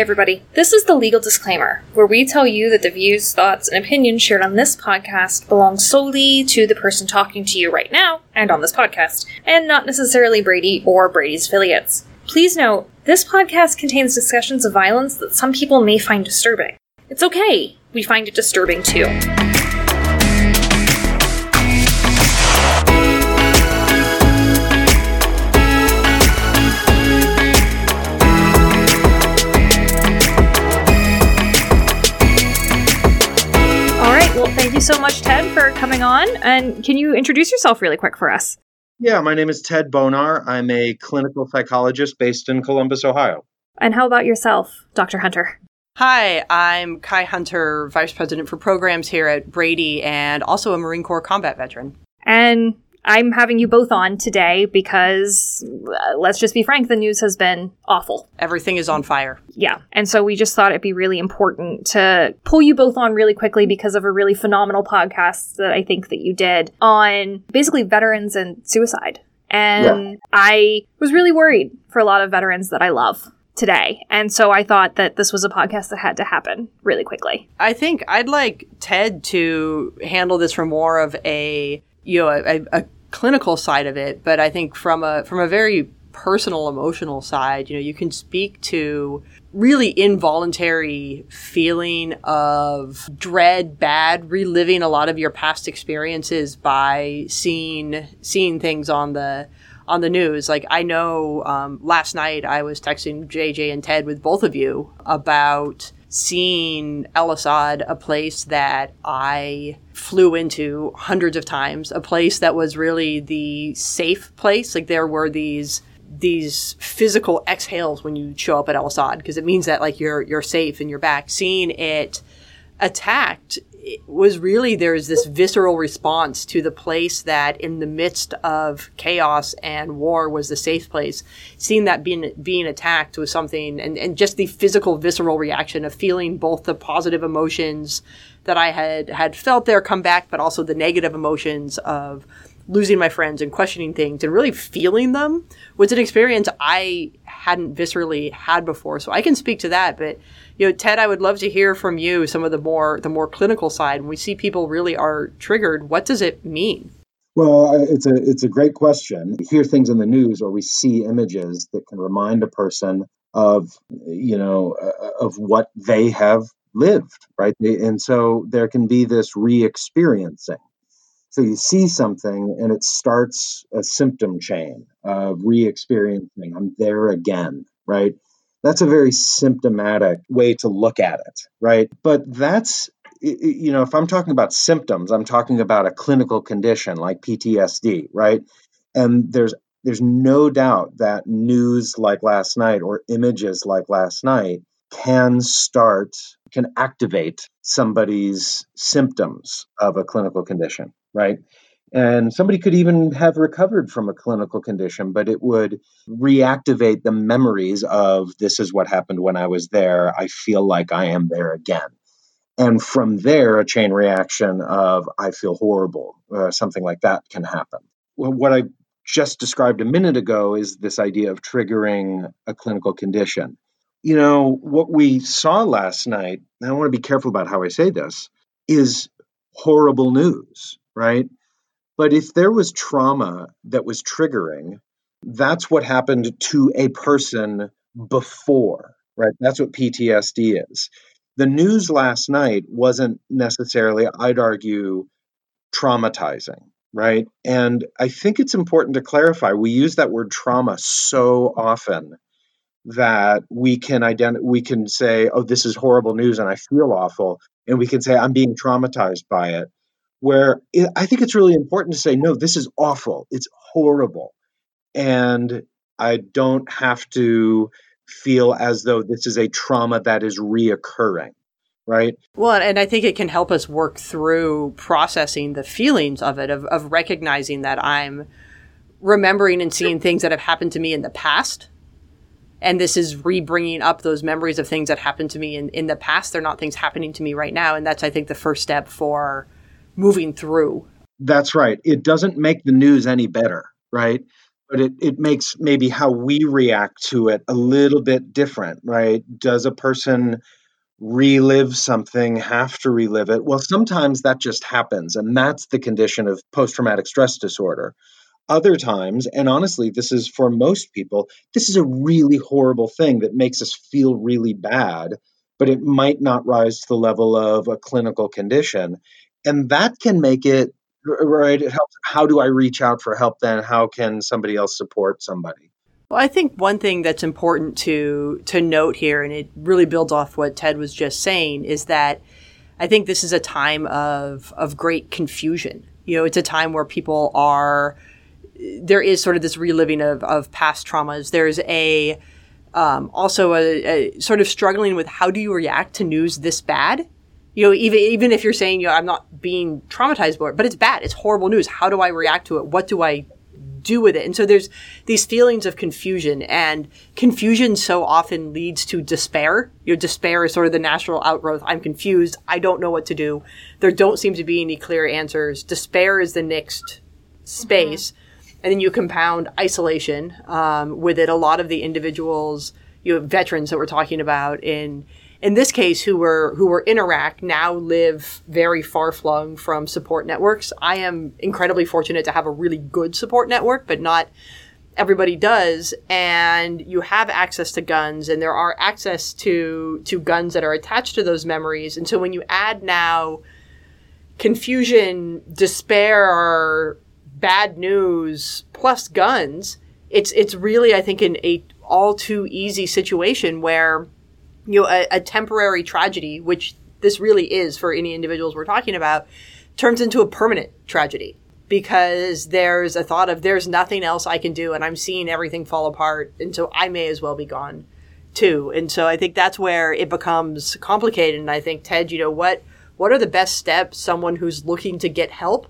Everybody, this is the legal disclaimer, where we tell you that the views, thoughts, and opinions shared on this podcast belong solely to the person talking to you right now and on this podcast, and not necessarily Brady or Brady's affiliates. Please note, this podcast contains discussions of violence that some people may find disturbing. It's okay, we find it disturbing too. You so much, Ted, for coming on. And can you introduce yourself really quick for us? Yeah, my name is Ted Bonar. I'm a clinical psychologist based in Columbus, Ohio. And how about yourself, Dr. Hunter? Hi, I'm Kai Hunter, Vice President for Programs here at Brady and also a Marine Corps combat veteran. And I'm having you both on today because, uh, let's just be frank, the news has been awful. Everything is on fire. Yeah. And so we just thought it'd be really important to pull you both on really quickly because of a really phenomenal podcast that I think that you did on basically veterans and suicide. And I was really worried for a lot of veterans that I love today. And so I thought that this was a podcast that had to happen really quickly. I think I'd like Ted to handle this from more of a you know a, a clinical side of it, but I think from a from a very personal emotional side, you know, you can speak to really involuntary feeling of dread, bad, reliving a lot of your past experiences by seeing seeing things on the on the news. Like I know um, last night I was texting JJ and Ted with both of you about seeing Al Asad, a place that I flew into hundreds of times, a place that was really the safe place. Like there were these these physical exhales when you show up at Al Asad because it means that like you're you're safe and you're back. Seeing it attacked was really there's this visceral response to the place that in the midst of chaos and war was the safe place. Seeing that being being attacked was something and, and just the physical visceral reaction of feeling both the positive emotions that i had had felt there come back but also the negative emotions of losing my friends and questioning things and really feeling them was an experience i hadn't viscerally had before so i can speak to that but you know, Ted, I would love to hear from you some of the more the more clinical side. When we see people really are triggered, what does it mean? Well, it's a it's a great question. We hear things in the news or we see images that can remind a person of you know uh, of what they have lived, right? And so there can be this re-experiencing. So you see something and it starts a symptom chain of re-experiencing. I'm there again, right? That's a very symptomatic way to look at it, right? But that's, you know, if I'm talking about symptoms, I'm talking about a clinical condition like PTSD, right? And there's there's no doubt that news like last night or images like last night can start can activate somebody's symptoms of a clinical condition right and somebody could even have recovered from a clinical condition, but it would reactivate the memories of this is what happened when I was there. I feel like I am there again. And from there, a chain reaction of I feel horrible, uh, something like that can happen. Well, what I just described a minute ago is this idea of triggering a clinical condition. You know, what we saw last night, and I want to be careful about how I say this, is horrible news, right? But if there was trauma that was triggering, that's what happened to a person before, right? That's what PTSD is. The news last night wasn't necessarily, I'd argue, traumatizing, right? And I think it's important to clarify we use that word trauma so often that we can identify we can say oh this is horrible news and i feel awful and we can say i'm being traumatized by it where it, I think it's really important to say, no, this is awful. It's horrible. And I don't have to feel as though this is a trauma that is reoccurring. Right. Well, and I think it can help us work through processing the feelings of it, of, of recognizing that I'm remembering and seeing things that have happened to me in the past and this is re-bringing up those memories of things that happened to me in, in the past they're not things happening to me right now and that's i think the first step for moving through. That's right. It doesn't make the news any better, right? but it, it makes maybe how we react to it a little bit different, right? Does a person relive something, have to relive it? Well, sometimes that just happens, and that's the condition of post traumatic stress disorder. Other times, and honestly, this is for most people, this is a really horrible thing that makes us feel really bad, but it might not rise to the level of a clinical condition. And that can make it right. It helps. How do I reach out for help then? How can somebody else support somebody? Well, I think one thing that's important to to note here, and it really builds off what Ted was just saying, is that I think this is a time of of great confusion. You know, it's a time where people are there is sort of this reliving of, of past traumas. There's a um, also a, a, sort of struggling with how do you react to news this bad. You know, even even if you're saying, you know, I'm not being traumatized by it, but it's bad. It's horrible news. How do I react to it? What do I do with it? And so there's these feelings of confusion, and confusion so often leads to despair. You know, despair is sort of the natural outgrowth. I'm confused. I don't know what to do. There don't seem to be any clear answers. Despair is the next space. Mm-hmm and then you compound isolation um, with it. A lot of the individuals, you know, veterans that we're talking about in in this case, who were who were in Iraq, now live very far flung from support networks. I am incredibly fortunate to have a really good support network, but not everybody does. And you have access to guns, and there are access to to guns that are attached to those memories. And so when you add now confusion, despair, bad news plus guns, it's it's really I think an a all too easy situation where you know a, a temporary tragedy, which this really is for any individuals we're talking about, turns into a permanent tragedy. Because there's a thought of there's nothing else I can do and I'm seeing everything fall apart and so I may as well be gone too. And so I think that's where it becomes complicated and I think Ted, you know, what what are the best steps someone who's looking to get help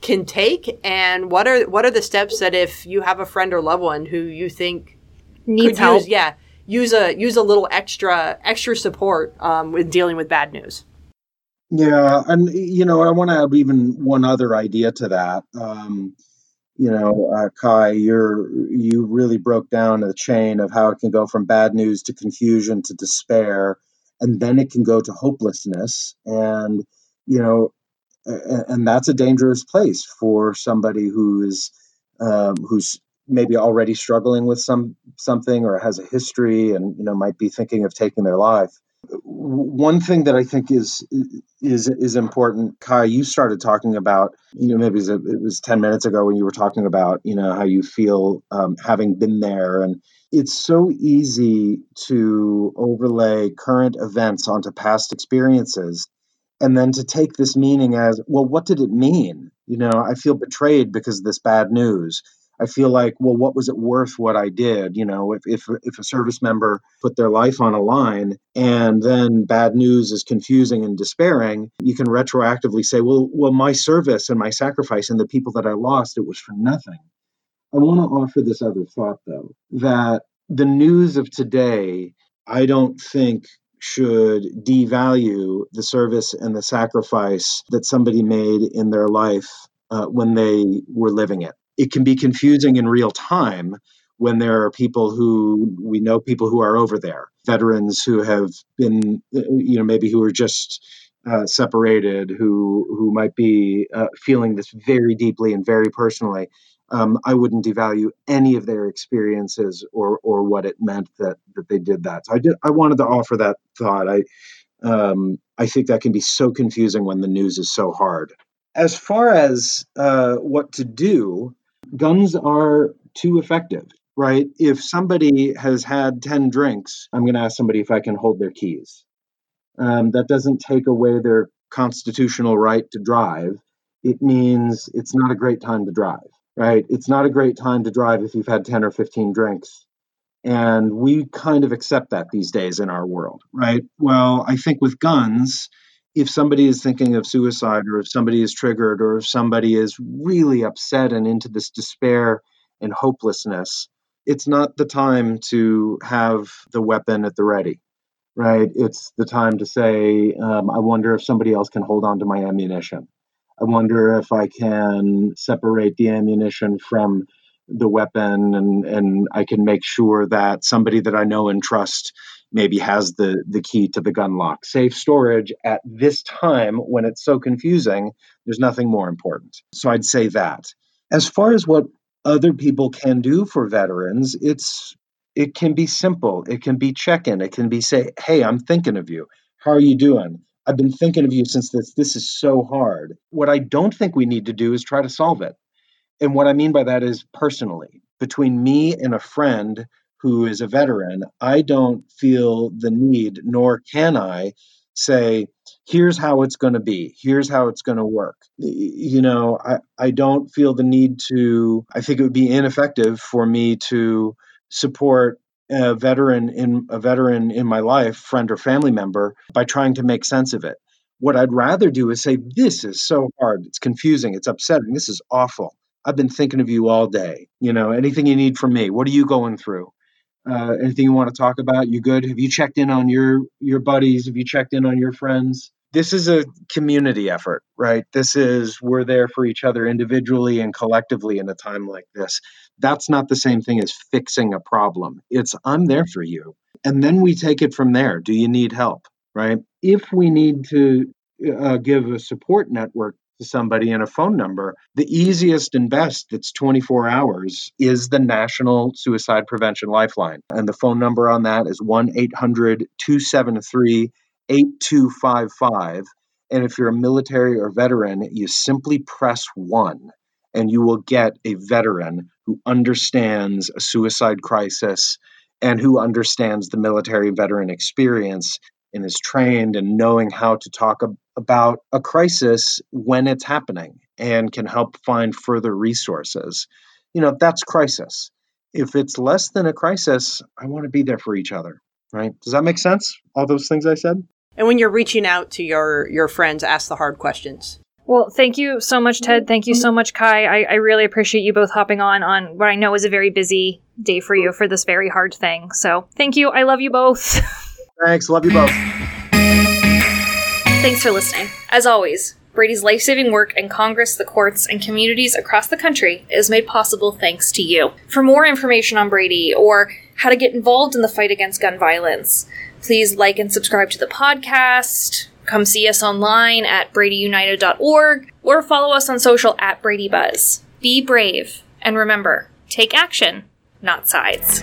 can take? And what are what are the steps that if you have a friend or loved one who you think needs help use, yeah use a use a little extra extra support um, with dealing with bad news. Yeah and you know i want to add even one other idea to that. Um, you know uh, kai you're you really broke down the chain of how it can go from bad news to confusion to despair and then it can go to hopelessness. And you know and that's a dangerous place for somebody who's um, who's maybe already struggling with some something or has a history and you know might be thinking of taking their life. One thing that i think is is is important kai you started talking about you know maybe it was, a, it was 10 minutes ago when you were talking about you know how you feel um, having been there. And it's so easy to overlay current events onto past experiences and then to take this meaning as well what did it mean? You know i feel betrayed because of this bad news i feel like well what was it worth what i did you know if if, if a service member put their life on a line and then bad news is confusing and despairing you can retroactively say well well my service and my sacrifice and the people that i lost it was for nothing i want to offer this other thought though that the news of today i don't think should devalue the service and the sacrifice that somebody made in their life uh, when they were living it. It can be confusing in real time when there are people who we know people who are over there, veterans who have been, you know, maybe who are just uh, separated, who who might be uh, feeling this very deeply and very personally um, I wouldn't devalue any of their experiences or or what it meant that that they did that. So I did. I wanted to offer that thought. I um, I think that can be so confusing when the news is so hard. As far as uh, what to do, guns are too effective, right? If somebody has had ten drinks, I'm going to ask somebody if I can hold their keys. Um, that doesn't take away their constitutional right to drive. It means it's not a great time to drive right? It's not a great time to drive if you've had 10 or 15 drinks. And we kind of accept that these days in our world, right? Well, I think with guns, if somebody is thinking of suicide or if somebody is triggered or if somebody is really upset and into this despair and hopelessness, it's not the time to have the weapon at the ready, right? It's the time to say, um, I wonder if somebody else can hold on to my ammunition I wonder if I can separate the ammunition from the weapon and and I can make sure that somebody that I know and trust maybe has the the key to the gun lock. Safe storage at this time when it's so confusing, there's nothing more important. So I'd say that. As far as what other people can do for veterans, it's it can be simple. It can be check-in. It can be say, "Hey, I'm thinking of you. How are you doing? I've been thinking of you since this this is so hard." What I don't think we need to do is try to solve it. And what I mean by that is personally, between me and a friend who is a veteran, I don't feel the need, nor can I say, here's how it's going to be, here's how it's going to work. You know, I, I don't feel the need to, I think it would be ineffective for me to support a veteran in a veteran in my life, friend or family member, by trying to make sense of it. What I'd rather do is say, This is so hard. It's confusing. It's upsetting. This is awful. I've been thinking of you all day. You know, anything you need from me. What are you going through? Uh, anything you want to talk about? You good? Have you checked in on your your buddies? Have you checked in on your friends? This is a community effort, right? This is we're there for each other individually and collectively in a time like this. That's not the same thing as fixing a problem. It's I'm there for you. And then we take it from there. Do you need help? Right? If we need to uh, give a support network to somebody and a phone number, the easiest and best that's 24 hours is the National Suicide Prevention Lifeline. And the phone number on that is 1 800 273 8255. And if you're a military or veteran, you simply press one and you will get a veteran who understands a suicide crisis and who understands the military veteran experience and is trained in knowing how to talk ab- about a crisis when it's happening and can help find further resources. You know, that's crisis. If it's less than a crisis, I want to be there for each other, right? Does that make sense? All those things I said? And when you're reaching out to your your friends, ask the hard questions. Well, thank you so much, Ted. Thank you so much, Kai. I, I really appreciate you both hopping on on what I know is a very busy day for you for this very hard thing. So thank you. I love you both. Thanks. Love you both. Thanks for listening. As always, Brady's life saving work in Congress, the courts, and communities across the country is made possible thanks to you. For more information on Brady or how to get involved in the fight against gun violence, please like and subscribe to the podcast. Come see us online at bradyunited.org or follow us on social at BradyBuzz. Be brave and remember, take action, not sides.